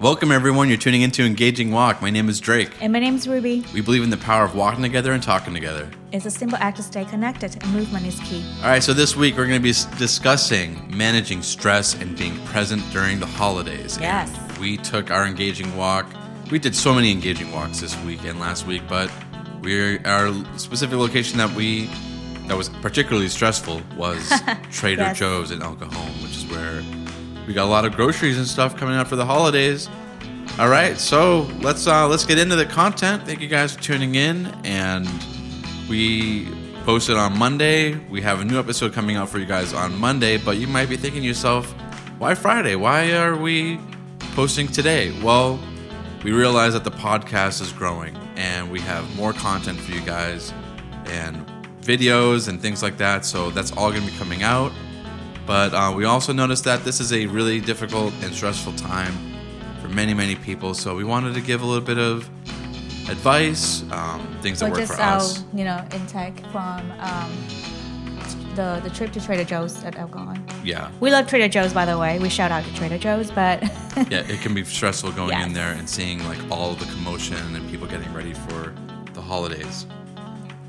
Welcome, everyone. You're tuning into Engaging Walk. My name is Drake. And my name is Rubie. We believe in the power of walking together and talking together. It's a simple act to stay connected, and movement is key. All right, so this week we're going to be discussing managing stress and being present during the holidays. Yes. And we took our engaging walk. We did so many engaging walks this week and last week, but we our specific location that we that was particularly stressful was Trader Yes. Joe's in El Cajon, which is where we got a lot of groceries and stuff coming out for the holidays. All right, so let's uh, let's get into the content. Thank you guys for tuning in, and we posted on Monday. We have a new episode coming out for you guys on Monday, but you might be thinking to yourself, why Friday? Why are we posting today? Well, we realize that the podcast is growing and we have more content for you guys and videos and things like that. So that's all going to be coming out. But uh, we also noticed that this is a really difficult and stressful time for many, many people. So we wanted to give a little bit of advice, um, things that Or work just for our, us. you know, intake from um, the the trip to Trader Joe's at El Cajon. Yeah. We love Trader Joe's, by the way. We shout out to Trader Joe's, but yeah, it can be stressful going in there and seeing like all the commotion and people getting ready for the holidays.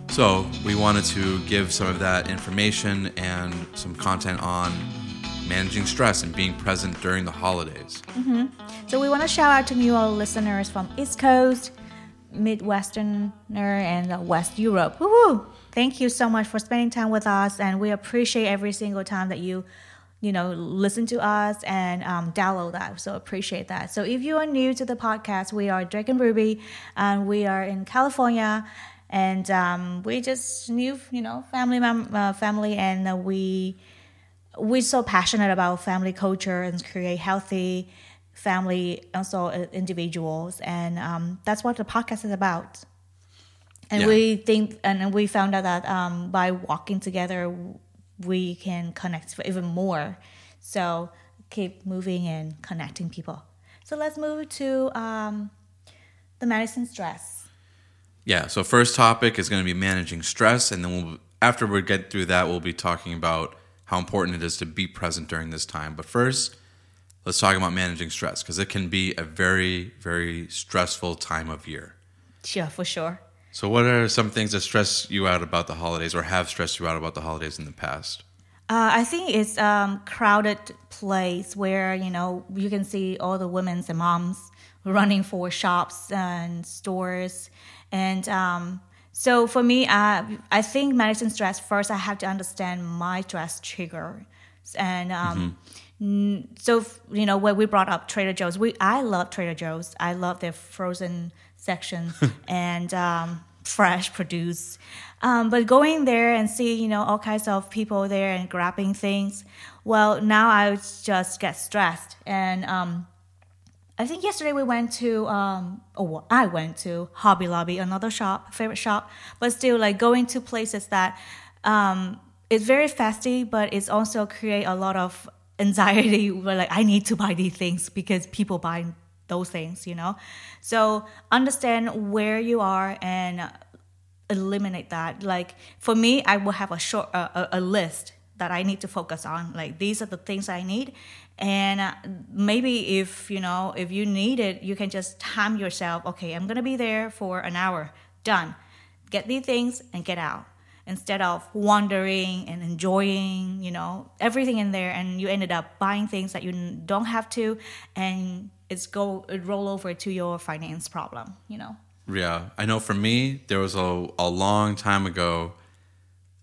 So we wanted to give some of that information and some content on managing stress and being present during the holidays. so we want to shout out to new all listeners from East Coast, Midwesterner, and West Europe. Woohoo! Thank you so much for spending time with us, and we appreciate every single time that you, you know, listen to us and um, download that. So appreciate that. So if you are new to the podcast, we are Drake and Rubie, and we are in California, and um, we just knew you know, family mem- uh, family, and uh, we we're so passionate about family culture and create healthy family also uh, individuals. And um, that's what the podcast is about. And Yeah. we think and we found out that um, by walking together we can connect even more. So keep moving and connecting people. So let's move to um, the medicine stress Yeah, so first topic is going to be managing stress and then we'll after we get through that we'll be talking about how important it is to be present during this time. But first, let's talk about managing stress because it can be a very very stressful time of year. sure for sure So, what are some things that stress you out about the holidays, or have stressed you out about the holidays in the past? Uh, I think it's um, crowded place where you know you can see all the women's and moms running for shops and stores, and um, so for me, uh, I think medicine stress. First, I have to understand my stress trigger, and um, n- so you know when we brought up Trader Joe's, we I love Trader Joe's. I love their frozen section and um, fresh produce. Um, but going there and see you know all kinds of people there and grabbing things, well now I just get stressed and. I think yesterday we went to, um, oh, I went to Hobby Lobby, another shop, favorite shop, but still like going to places that um, it's very festive, but it's also create a lot of anxiety. Where like I need to buy these things because people buy those things, you know. So understand where you are and eliminate that. Like for me, I will have a short a, a, a list that I need to focus on. Like these are the things I need, and uh, maybe if you know if you need it, you can just time yourself. Okay, I'm gonna be there for an hour. Done. Get these things and get out instead of wandering and enjoying you know everything in there and you ended up buying things that you don't have to and it's go it roll over to your finance problem you know Yeah, I know for me, there was a, a long time ago.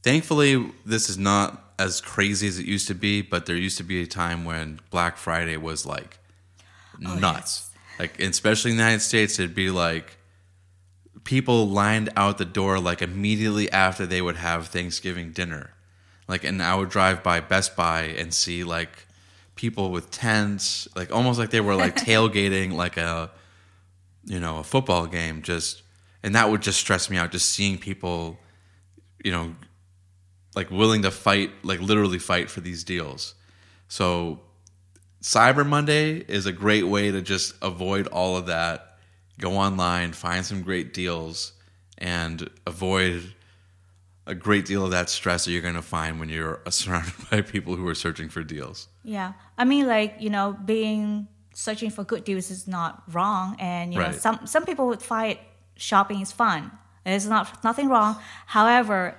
Thankfully, this is not as crazy as it used to be, but there used to be a time when Black Friday was like oh, nuts. Like, especially in the United States, it'd be like people lined out the door like immediately after they would have Thanksgiving dinner. Like, and I would drive by Best Buy and see like people with tents, like almost like they were like tailgating like a you know, a football game just and that would just stress me out just seeing people, you know, like willing to fight, like literally fight for these deals. So Cyber Monday is a great way to just avoid all of that. Go online, find some great deals and avoid a great deal of that stress that you're going to find when you're surrounded by people who are searching for deals. Yeah. I mean, like, you know, being searching for good deals is not wrong, and you know some some people would find shopping is fun. There's not nothing wrong. However,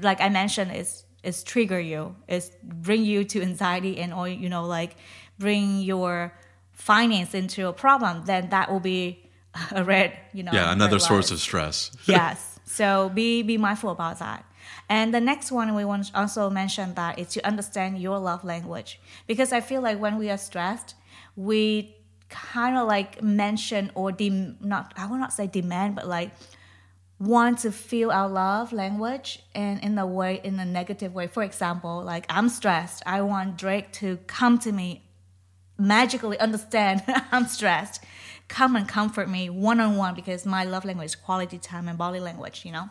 like I mentioned, is is trigger you, is bring you to anxiety, and or you know like bring your finance into a problem. Then that will be a red, you know. Yeah, another source light of stress. yes. So be be mindful about that. And the next one we want to also mention that is to understand your love language because I feel like when we are stressed, we kind of like mention or dem- not I will not say demand, but like want to feel our love language and in a way in a negative way. For example, like I'm stressed, I want Drake to come to me magically understand I'm stressed, come and comfort me one on one because my love language is quality time and body language, you know?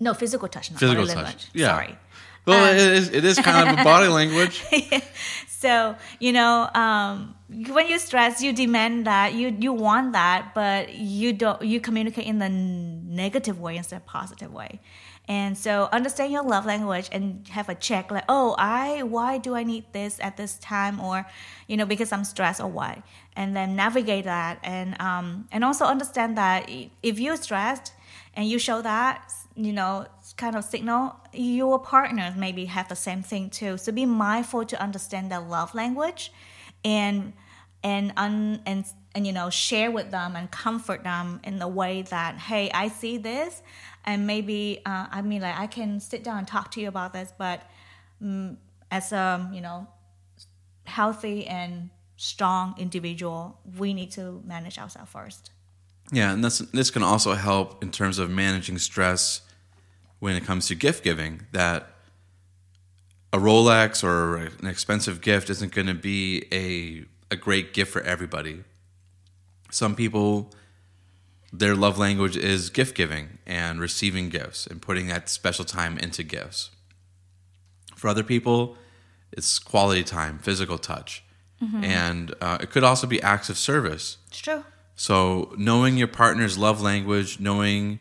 No, physical touch, not Physical body touch. language. Yeah. Sorry. Well, Um, it, is, it is kind of a body language. So, you know, um, when you stress, you demand that, you, you want that, but you don't, you communicate in the negative way instead of positive way. And so understand your love language and have a check like, oh, I, why do I need this at this time? Or, you know, because I'm stressed or why? And then navigate that. And, um, and also understand that if you're stressed and you show that, you know, kind of signal, your partners maybe have the same thing too. So be mindful to understand their love language and, and, un, and, and, you know, share with them and comfort them in the way that, hey, I see this and maybe uh, I mean like I can sit down and talk to you about this, but um, as a you know healthy and strong individual, we need to manage ourselves first. Yeah, and this this can also help in terms of managing stress when it comes to gift giving. That a Rolex or an expensive gift isn't going to be a a great gift for everybody. Some people their love language is gift giving and receiving gifts and putting that special time into gifts. For other people, it's quality time, physical touch, and uh, it could also be acts of service. It's true. So knowing your partner's love language, knowing,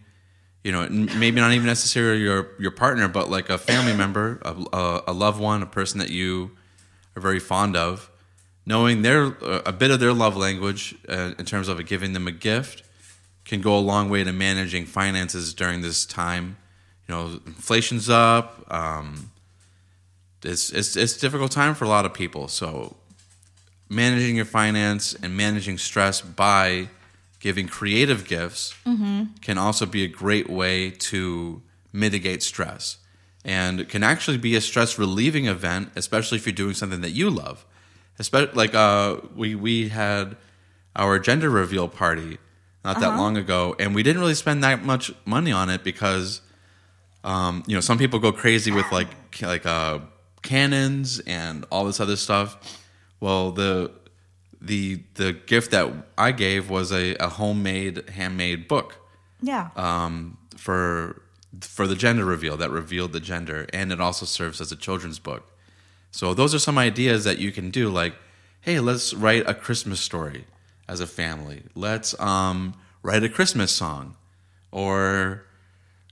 you know, maybe not even necessarily your your partner, but like a family member, a, a, loved one, a person that you are very fond of, knowing their a bit of their love language uh, in terms of giving them a gift can go a long way to managing finances during this time. You know, inflation's up. Um, it's it's it's a difficult time for a lot of people. So managing your finance and managing stress by giving creative gifts can also be a great way to mitigate stress and it can actually be a stress relieving event especially if you're doing something that you love. Especially like uh, we we had our gender reveal party not that long ago and we didn't really spend that much money on it because um, you know some people go crazy with like like uh, cannons and all this other stuff. Well, the the the gift that I gave was a, a homemade, handmade book Yeah. um, for for the gender reveal that revealed the gender, and it also serves as a children's book. So those are some ideas that you can do. Like, hey, let's write a Christmas story as a family. Let's um, write a Christmas song, or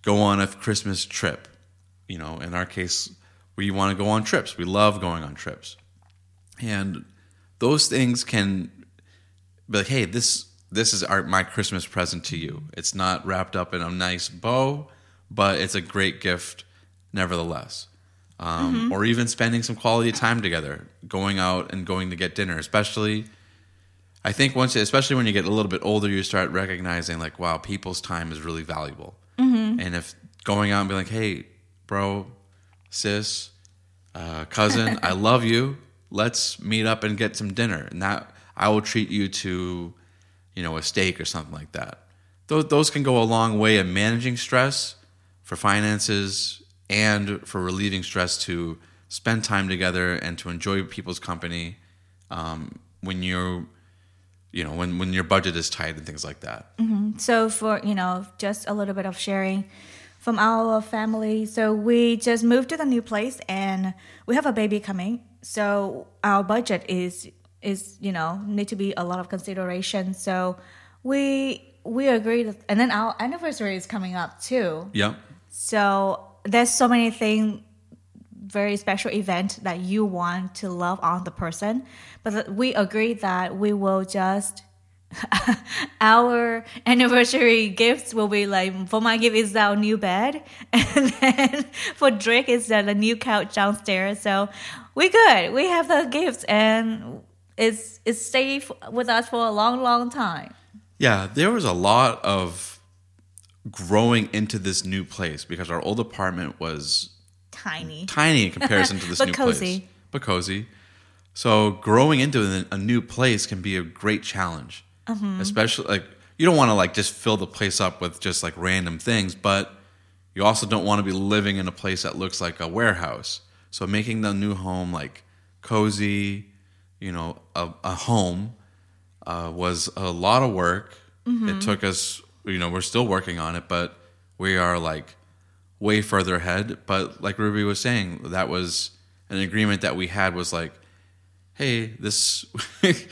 go on a Christmas trip. You know, in our case, we want to go on trips. We love going on trips and those things can be like hey this this is our my christmas present to you. It's not wrapped up in a nice bow but it's a great gift nevertheless. Um, or even spending some quality time together going out and going to get dinner especially i think once especially when you get a little bit older you start recognizing like wow people's time is really valuable. And if going out and be like hey bro sis uh, cousin, I love you. Let's meet up and get some dinner, and that I will treat you to, you know, a steak or something like that. Those those can go a long way in managing stress for finances and for relieving stress to spend time together and to enjoy people's company um, when you're, you know, when when your budget is tight and things like that. So for you know, just a little bit of sharing from our family. So we just moved to the new place and we have a baby coming. So our budget is is you know need to be a lot of consideration. So we we agreed, and then our anniversary is coming up too. yeah So there's so many things very special event that you want to love on the person. But we agreed that we will just our anniversary gifts will be like for my gift is our new bed and then for Drake is the, the new couch downstairs. So we good. We have the gifts and it's it's stayed with us for a long, long time. Yeah, there was a lot of growing into this new place because our old apartment was Tiny. tiny in comparison to this new cozy. place. But cozy. So growing into a new place can be a great challenge, Mm-hmm. especially like you don't want to like just fill the place up with just like random things, but you also don't want to be living in a place that looks like a warehouse. So making the new home like cozy, you know, a, a home uh, was a lot of work. Mm-hmm. It took us, you know, we're still working on it, but we are like way further ahead. But like Rubie was saying, that was an agreement that we had was like, hey, this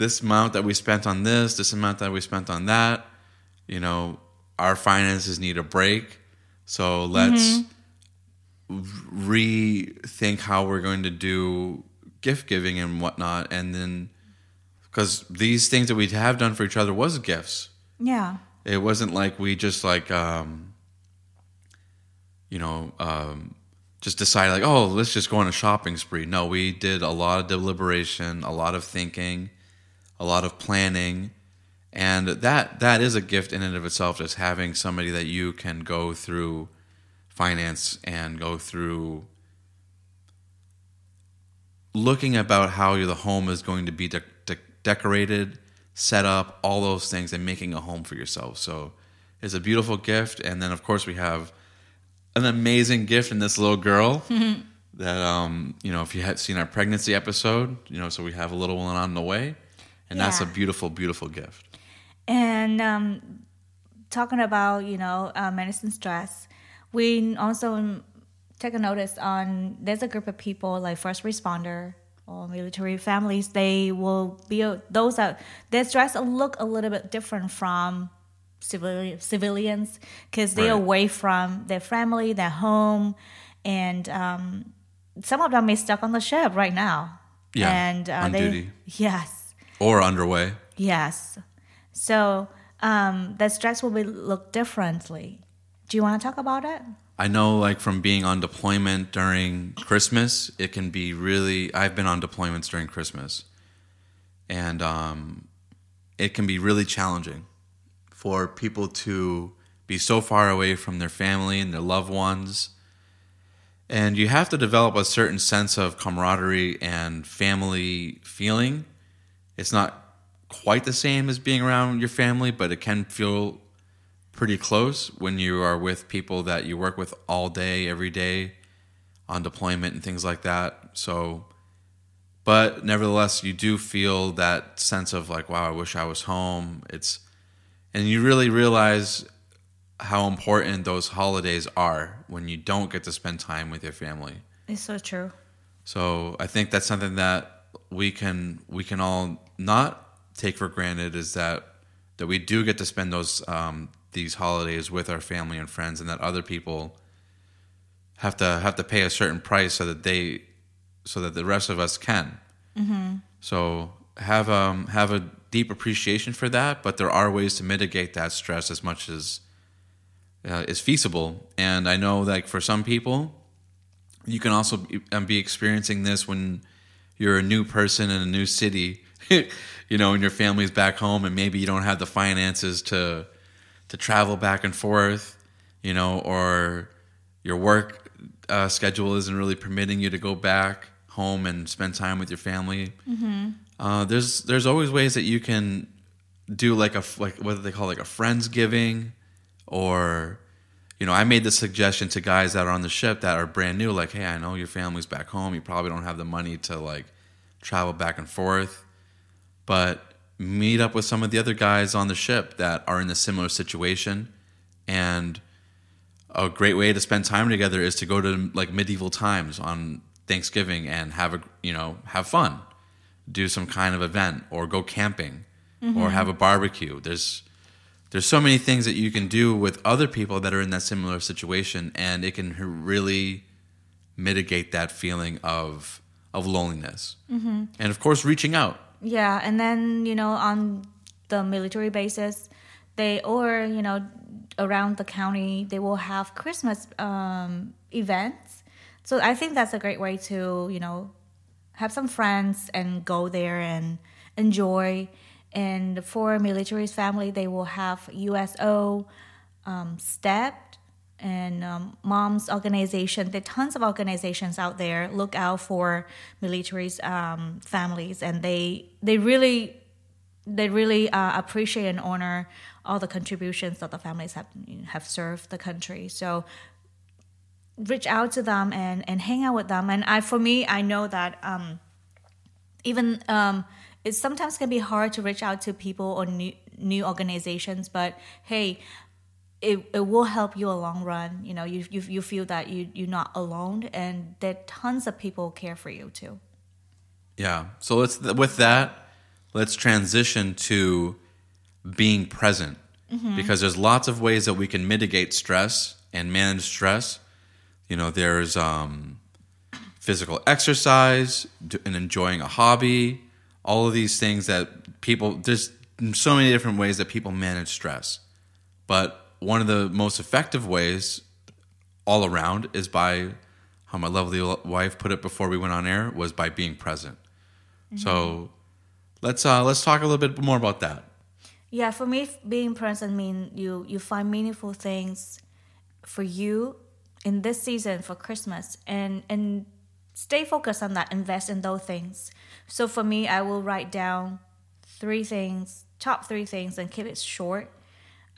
this amount that we spent on this, this amount that we spent on that, you know, our finances need a break. So let's rethink how we're going to do gift giving and whatnot, and then because these things that we have done for each other was gifts. Yeah. It wasn't like we just like um, you know um, just decided like oh let's just go on a shopping spree. No, we did a lot of deliberation, a lot of thinking, a lot of planning, and that that is a gift in and of itself. Just having somebody that you can go through finance and go through looking about how the home is going to be de- de- decorated, set up, all those things, and making a home for yourself. So it's a beautiful gift. And then, of course, we have an amazing gift in this little girl. that um, you know, if you had seen our pregnancy episode, you know, so we have a little one on the way, and that's a beautiful, beautiful gift. And um, talking about you know uh, medicine stress, we also take a notice on there's a group of people like first responder or military families. They will be those that their stress look a little bit different from civilian civilians because they're Right. away from their family, their home, and um, some of them may stuck on the ship right now. Yeah, and uh, on they, duty. Yes. Or underway. Yes. So um, the stress will be look differently. Do you want to talk about it? I know, like from being on deployment during Christmas, it can be really. I've been on deployments during Christmas, and um, it can be really challenging for people to be so far away from their family and their loved ones. And you have to develop a certain sense of camaraderie and family feeling. It's not quite the same as being around your family, but it can feel pretty close when you are with people that you work with all day, every day on deployment and things like that. So, but nevertheless, you do feel that sense of like, wow, I wish I was home. It's, and you really realize how important those holidays are when you don't get to spend time with your family. It's so true. So I think that's something that we can we can all not take for granted is that that we do get to spend those um, these holidays with our family and friends, and that other people have to have to pay a certain price so that they so that the rest of us can. So have um have a deep appreciation for that, but there are ways to mitigate that stress as much as uh, is feasible. And I know like for some people, you can also be, um, be experiencing this when you're a new person in a new city, you know, and your family's back home, and maybe you don't have the finances to to travel back and forth, you know, or your work uh, schedule isn't really permitting you to go back home and spend time with your family. Uh, there's there's always ways that you can do like a like what do they call like a friendsgiving, or you know I made the suggestion to guys that are on the ship that are brand new, like hey I know your family's back home, you probably don't have the money to like travel back and forth, but meet up with some of the other guys on the ship that are in a similar situation, and a great way to spend time together is to go to like medieval times on Thanksgiving and have a you know have fun, do some kind of event or go camping or mm-hmm. have a barbecue. There's there's so many things that you can do with other people that are in that similar situation, and it can really mitigate that feeling of of loneliness. Mm-hmm. And of course, reaching out. Yeah, and then you know on the military bases, they or you know around the county they will have Christmas um, events. So I think that's a great way to you know have some friends and go there and enjoy. And for military's family, they will have USO, um, and um, mom's organization. There are tons of organizations out there look out for military's um, families, and they they really they really uh, appreciate and honor all the contributions that the families have have served the country. So reach out to them and and hang out with them. And I for me, I know that um, even um, it sometimes can be hard to reach out to people or new new organizations, but hey it, it will help you a long run. You know, you, you, you feel that you, you're not alone and that tons of people care for you too. Yeah. So let's, with that, let's transition to being present mm-hmm. because there's lots of ways that we can mitigate stress and manage stress. You know, there's um, physical exercise and enjoying a hobby, all of these things that people, there's so many different ways that people manage stress. But one of the most effective ways all around is by how my lovely wife put it before we went on air was by being present. Mm-hmm. So let's uh, let's talk a little bit more about that. Yeah, for me, being present means you you find meaningful things for you in this season for Christmas, and and stay focused on that. Invest in those things. So for me, I will write down three things, top three things, and keep it short.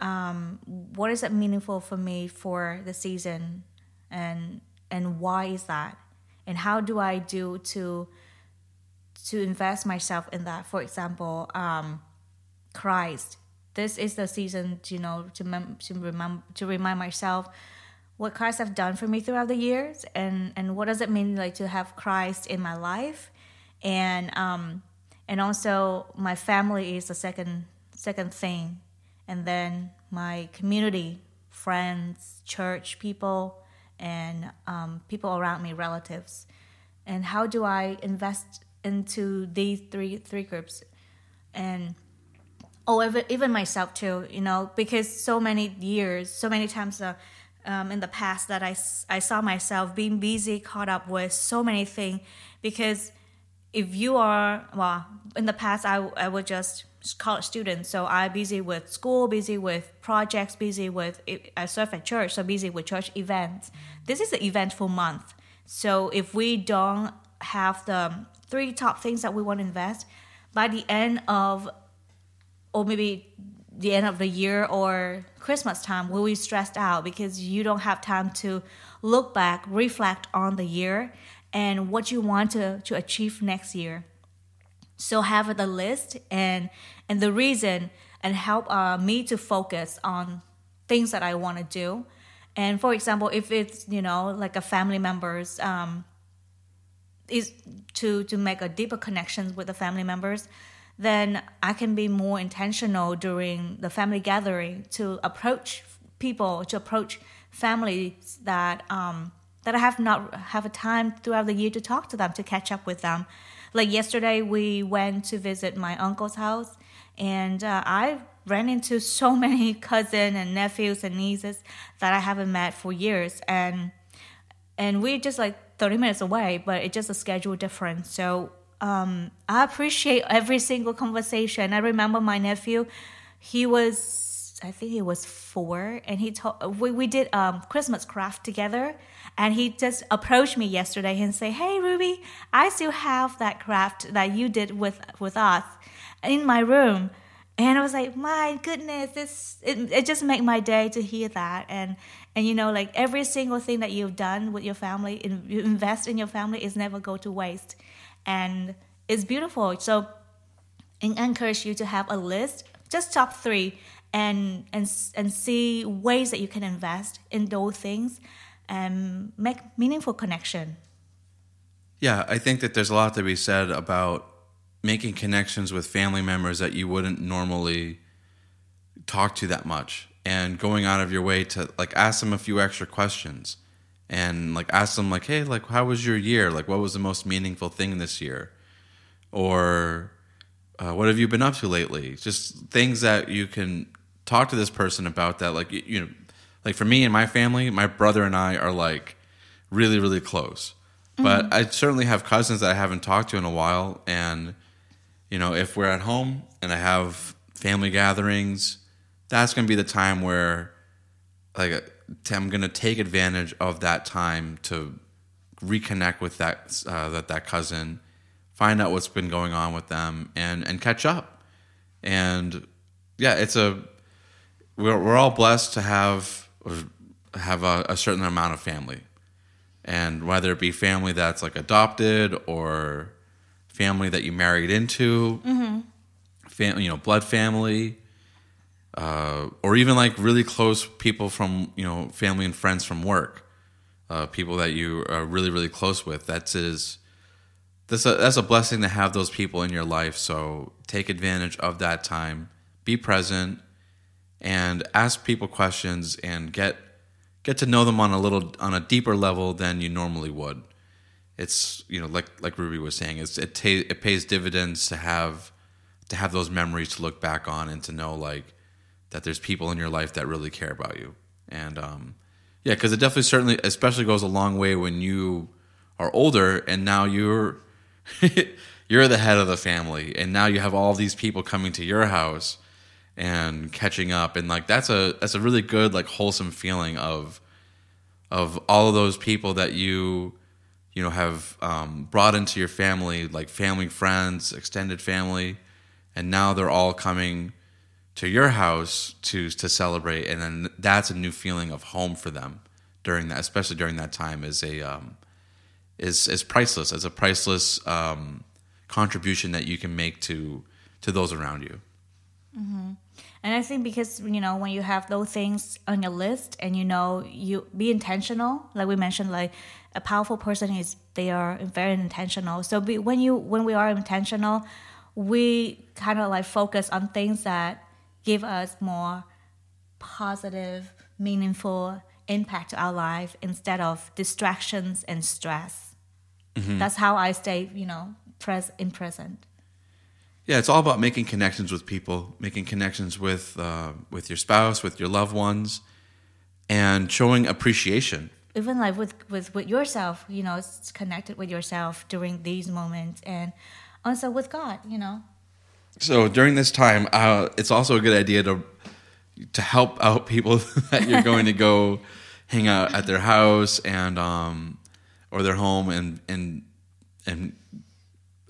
Um, what is it meaningful for me for the season? And and why is that? And how do i do to to invest myself in that? For example um, christ. This is the season you know to mem- to remember to remind myself what christ have done for me throughout the years and and what does it mean like to have christ in my life and um and also my family is the second second thing and then my community, friends, church people, and um, people around me, relatives. And how do I invest into these three three groups? And oh, even, even myself too, you know, because so many years, so many times uh, um, in the past that I, I saw myself being busy, caught up with so many things. Because if you are, well, in the past, I, I would just college student, so I'm busy with school, busy with projects, busy with I serve at church, so busy with church events. This is an eventful month. So if we don't have the three top things that we want to invest, by the end of or maybe the end of the year or Christmas time, we'll be stressed out because you don't have time to look back, reflect on the year and what you want to, to achieve next year. So have the list and and the reason and help uh, me to focus on things that I want to do. And for example, if it's you know like a family members um, is to to make a deeper connection with the family members, then I can be more intentional during the family gathering to approach people to approach families that um, that I have not have a time throughout the year to talk to them to catch up with them like yesterday, we went to visit my uncle's house, and uh, I ran into so many cousins and nephews and nieces that I haven't met for years, and and we're just like 30 minutes away, but it's just a schedule difference. So um, I appreciate every single conversation. I remember my nephew, he was, I think he was four, and he told we, we did um, Christmas craft together, and he just approached me yesterday and say, "Hey, Rubie, I still have that craft that you did with with us in my room." And I was like, "My goodness, this it, it just made my day to hear that." And and you know, like every single thing that you've done with your family, in, you invest in your family, is never go to waste, and it's beautiful. So, I encourage you to have a list, just top three, and and and see ways that you can invest in those things and make meaningful connection. Yeah, I think that there's a lot to be said about making connections with family members that you wouldn't normally talk to that much and going out of your way to like ask them a few extra questions and like ask them like, hey, like how was your year? Like what was the most meaningful thing this year? Or uh, what have you been up to lately? Just things that you can talk to this person about that like you know like for me and my family, my brother and I are like really really close. But I certainly have cousins that I haven't talked to in a while and you know, if we're at home and I have family gatherings, that's going to be the time where like I'm going to take advantage of that time to reconnect with that uh, that that cousin, find out what's been going on with them, and and catch up. And yeah, it's a we're we're all blessed to have have a, a certain amount of family, and whether it be family that's like adopted or family that you married into, fam- you know, blood family, uh, or even like really close people from you know family and friends from work, uh, people that you are really really close with. That's is that's a that's a blessing to have those people in your life. So take advantage of that time, be present, and ask people questions and get get to know them on a little on a deeper level than you normally would. It's you know like like Rubie was saying, it's it ta- it pays dividends to have to have those memories to look back on and to know like that there's people in your life that really care about you. And um, yeah, because it definitely certainly especially goes a long way when you are older and now you're you're the head of the family and now you have all these people coming to your house and catching up. And like that's a that's a really good like wholesome feeling of of all of those people that you you know have um, brought into your family like family friends extended family. And now they're all coming to your house to to celebrate. And then that's a new feeling of home for them during that especially during that time is a um, is is priceless. As a priceless um, contribution that you can make to to those around you Mm-hmm. And I think because you know when you have those things on your list and you know you be intentional, like we mentioned, like a powerful person is they are very intentional. So be, when you when we are intentional, we kind of like focus on things that give us more positive, meaningful impact to our life instead of distractions and stress. Mm-hmm. That's how I stay, you know, pres in present. Yeah, it's all about making connections with people, making connections with uh, with your spouse, with your loved ones, and showing appreciation. even like with, with with yourself you know it's connected with yourself during these moments and also with god you know So during this time, uh, it's also a good idea to to help out people that you're going to go hang out at their house and um, or their home and and and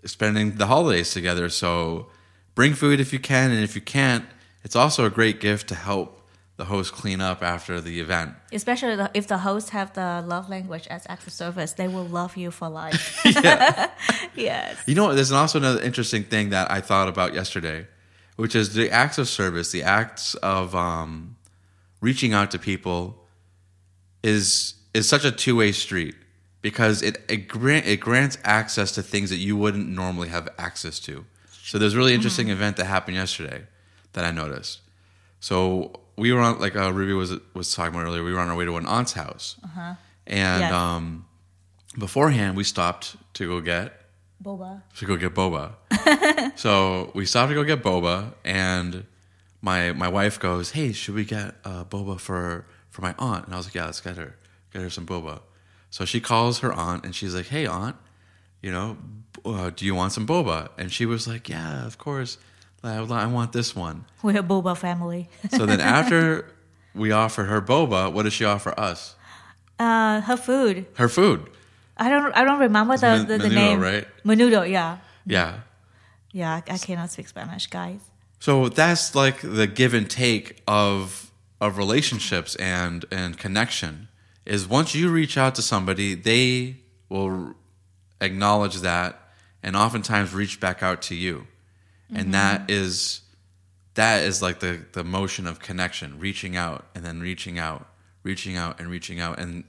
spending the holidays together. So bring food if you can, and if you can't, it's also a great gift to help the host clean up after the event. especially the, if the hosts have the love language as acts of service they will love you for life. Yes. You know, there's also another interesting thing that I thought about yesterday, which is the acts of service, the acts of um, reaching out to people, is is such a two way street because it it, grant, it grants access to things that you wouldn't normally have access to. So there's a really interesting event that happened yesterday that I noticed. So we were on like uh, Rubie was was talking about earlier. We were on our way to an aunt's house, and Yes. um, beforehand we stopped to go get boba to go get boba. so we stopped to go get boba, and my my wife goes, "Hey, should we get uh, boba for for my aunt?" And I was like, "Yeah, let's get her get her some boba." So she calls her aunt, and she's like, "Hey, aunt, you know, uh, do you want some boba?" And she was like, "Yeah, of course. I, I want this one." we're a boba family So then after we offer her boba, what does she offer us? uh her food Her food. i don't i don't remember the, men- the, the menudo, name right? menudo yeah Yeah. yeah I, I cannot speak spanish guys So that's like the give and take of of relationships and and connection is once you reach out to somebody, they will acknowledge that and oftentimes reach back out to you. And mm-hmm. that is that is like the the motion of connection, reaching out and then reaching out, reaching out and reaching out and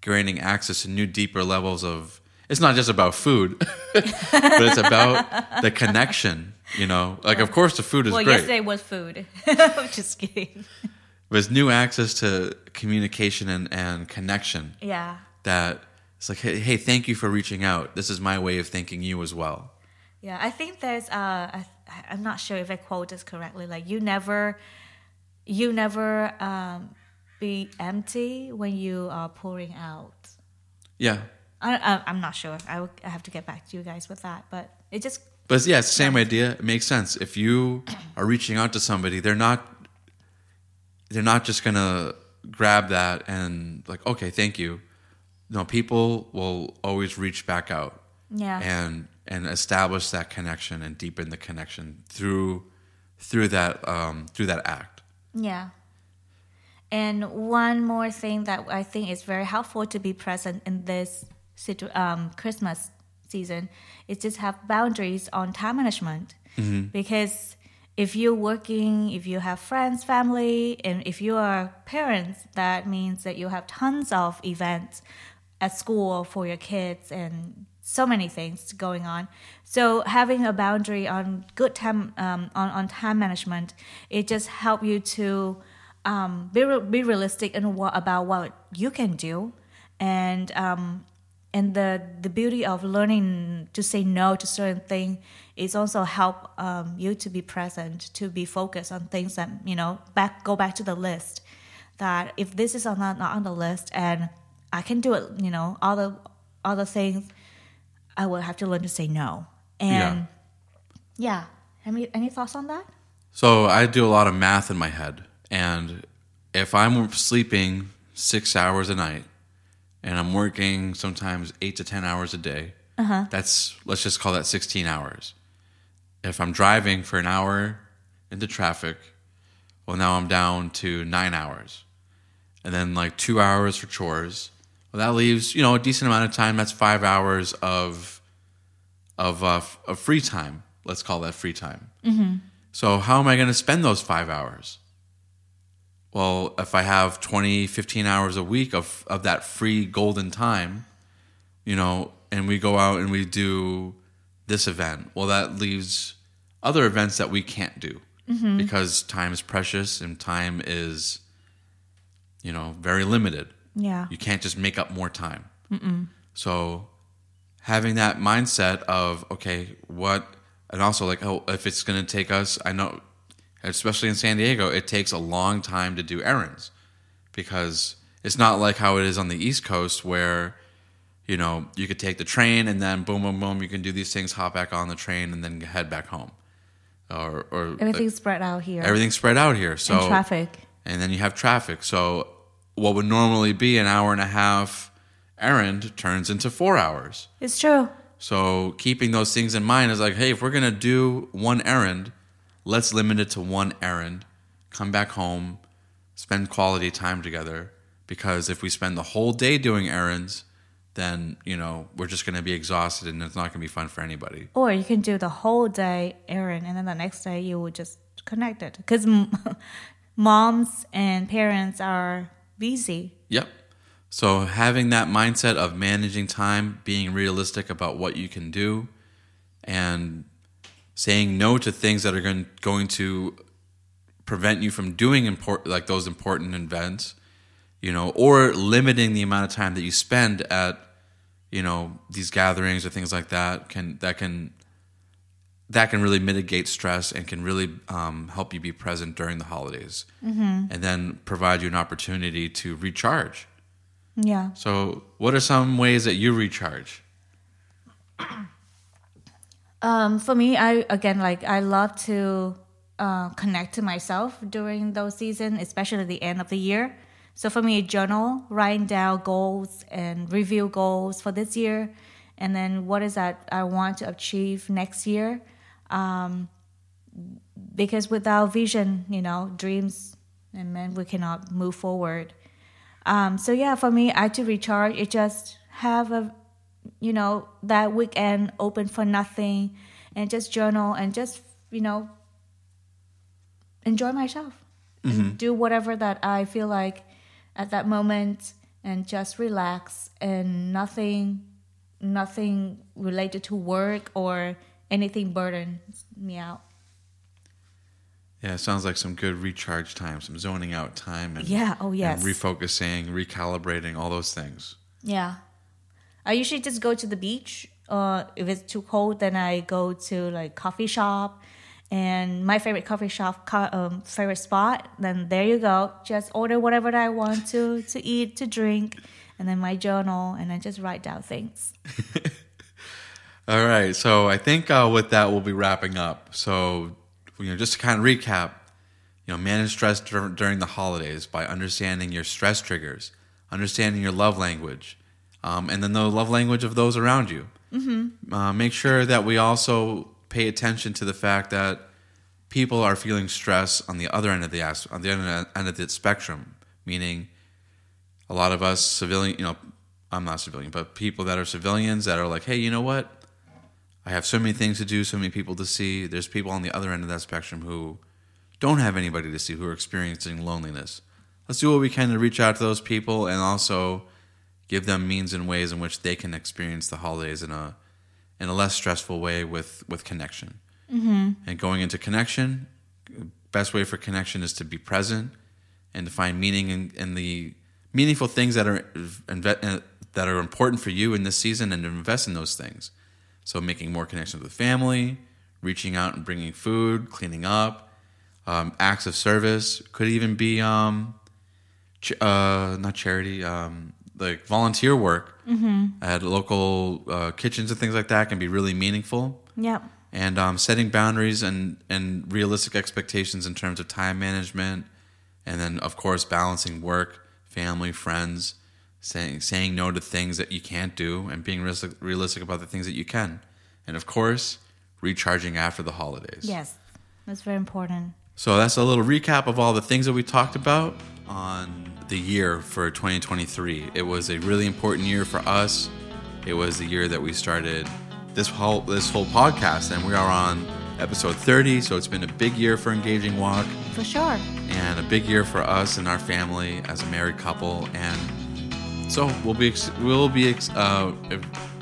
gaining access to new deeper levels of it's not just about food, but it's about the connection, you know. Like of course the food is well great. yesterday was food i'm just kidding It's new access to communication and, and connection yeah that it's like, hey, hey, thank you for reaching out. This is my way of thanking you as well. Yeah, I think there's uh, I, I'm not sure if I quote this correctly. Like you never, you never um, be empty when you are pouring out. Yeah. I, I, I'm not sure. I, will, I have to get back to you guys with that, but it just But yeah, it's the same idea. It makes sense. If you are reaching out to somebody, they're not they're not just gonna grab that and like, okay, thank you. No, people will always reach back out yeah. and and establish that connection and deepen the connection through through that um, through that act. Yeah. And one more thing that I think is very helpful to be present in this situ- um, Christmas season is just have boundaries on time management. Because if you're working, if you have friends, family, and if you are parents, that means that you have tons of events at school for your kids and so many things going on. So having a boundary on good time um, on, on time management, it just help you to um, be, re- be realistic in what, about what you can do, and um, and the the beauty of learning to say no to certain things is also help um, you to be present, to be focused on things that you know back go back to the list. That if this is on not, not on the list and I can do it, you know, other other things, I will have to learn to say no. And yeah, any any thoughts on that? So I do a lot of math in my head, and if I'm sleeping six hours a night, and I'm working sometimes eight to ten hours a day, that's let's just call that sixteen hours. If I'm driving for an hour into traffic, well, now I'm down to nine hours, and then like two hours for chores. Well, that leaves you know a decent amount of time. That's five hours of of uh, of free time. Let's call that free time. So how am I going to spend those five hours? Well, if I have 20, 15 hours a week of, of that free golden time, you know, and we go out and we do this event, well, that leaves other events that we can't do mm-hmm. because time is precious and time is, you know, very limited. Yeah. You can't just make up more time. So having that mindset of okay, what, and also like oh, if it's going to take us, I know, especially in San Diego, it takes a long time to do errands because it's not like how it is on the East Coast where you know you could take the train and then boom, boom, boom, you can do these things, hop back on the train, and then head back home, or or Everything's spread out here. everything's spread out here. So and traffic. and then you have traffic. So what would normally be an hour and a half errand turns into four hours. It's true. So keeping those things in mind is like, hey, if we're gonna do one errand, let's limit it to one errand. Come back home, spend quality time together. Because if we spend the whole day doing errands, then you know we're just gonna be exhausted and it's not gonna be fun for anybody. Or you can do the whole day errand, and then the next day you will just connect it. Because moms and parents are busy. Yep. So having that mindset of managing time, being realistic about what you can do, and saying no to things that are going, going to prevent you from doing important like those important events, you know, or limiting the amount of time that you spend at, you know, these gatherings or things like that can that can that can really mitigate stress and can really um, help you be present during the holidays, and then provide you an opportunity to recharge. Yeah. So, what are some ways that you recharge? Um, for me, I again like I love to uh, connect to myself during those seasons, especially the end of the year. So for me, journal, writing down goals and review goals for this year, and then what is that I want to achieve next year. Um, because without vision, you know, dreams, and then we cannot move forward. Um, so yeah, for me, I to recharge, it just have a, you know, that weekend open for nothing, and just journal and just you know, enjoy myself, and mm-hmm. do whatever that I feel like at that moment, and just relax and nothing, nothing related to work or anything burdens me out. Yeah, it sounds like some good recharge time, some zoning out time, and Yeah. Oh yes. and refocusing, recalibrating, all those things. Yeah. I usually just go to the beach. Uh, if it's too cold, then I go to like coffee shop. And my favorite coffee shop, co- um, favorite spot, then there you go. Just order whatever I want to to eat, to drink, and then my journal, and I just write down things. All right. So I think uh, with that, we'll be wrapping up. So, you know, just to kind of recap, you know, manage stress dur- during the holidays by understanding your stress triggers, understanding your love language, um, and then the love language of those around you. Mm-hmm. Uh, make sure that we also pay attention to the fact that people are feeling stress on the other end of the on the other end of the spectrum, meaning a lot of us civilian, you know, I'm not civilian, but people that are civilians that are like, hey, you know what? I have so many things to do, so many people to see. There's people on the other end of that spectrum who don't have anybody to see, who are experiencing loneliness. Let's do what we can to reach out to those people and also give them means and ways in which they can experience the holidays in a in a less stressful way with with connection. Mm-hmm. And going into connection, best way for connection is to be present and to find meaning in, in the meaningful things that are inve- that are important for you in this season, and to invest in those things. So making more connections with family, reaching out and bringing food, cleaning up, um, acts of service could even be um, ch- uh, not charity, um, like volunteer work at local uh, kitchens and things like that can be really meaningful. Yep. And um, setting boundaries and and realistic expectations in terms of time management, and then of course balancing work, family, friends, saying saying no to things that you can't do, and being realistic, realistic about the things that you can, and of course recharging after the holidays. Yes. That's very important. So that's a little recap of all the things that we talked about on the year for 2023. It was a really important year for us. It was the year that we started this whole this whole podcast, and we are on episode 30. So it's been a big year for Engaging Walk, For sure. and a big year for us and our family as a married couple. And so we'll be we'll be uh,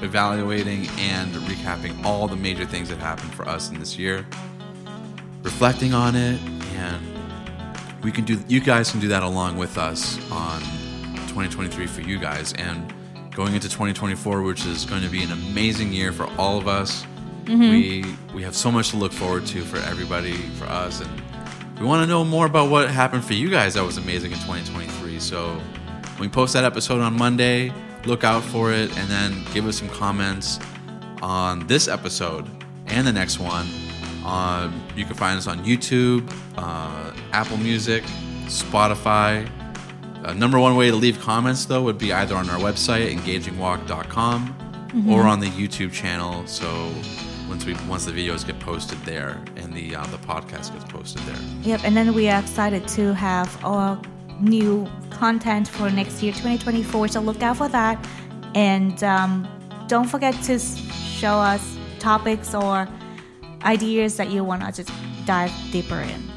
evaluating and recapping all the major things that happened for us in this year reflecting on it and we can do you guys can do that along with us on 2023 for you guys. And going into 2024 which is going to be an amazing year for all of us we we have so much to look forward to for everybody for us. And we want to know more about what happened for you guys that was amazing in 2023 so when we post that episode on monday look out for it and then give us some comments on this episode and the next one. Uh, you can find us on YouTube, uh, Apple Music, Spotify. Uh, number one way to leave comments, though, would be either on our website, engagingwalk.com, or on the YouTube channel. So once we once the videos get posted there and the uh, the podcast gets posted there. Yep, and then we are excited to have our new content for next year, 2024. So look out for that, and um, don't forget to show us topics or ideas that you want us to just dive deeper in.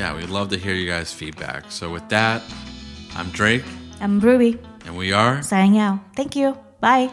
Yeah, we'd love to hear you guys' feedback. So with that, I'm Drake, I'm Rubie, and we are. signing out. Thank you. Bye.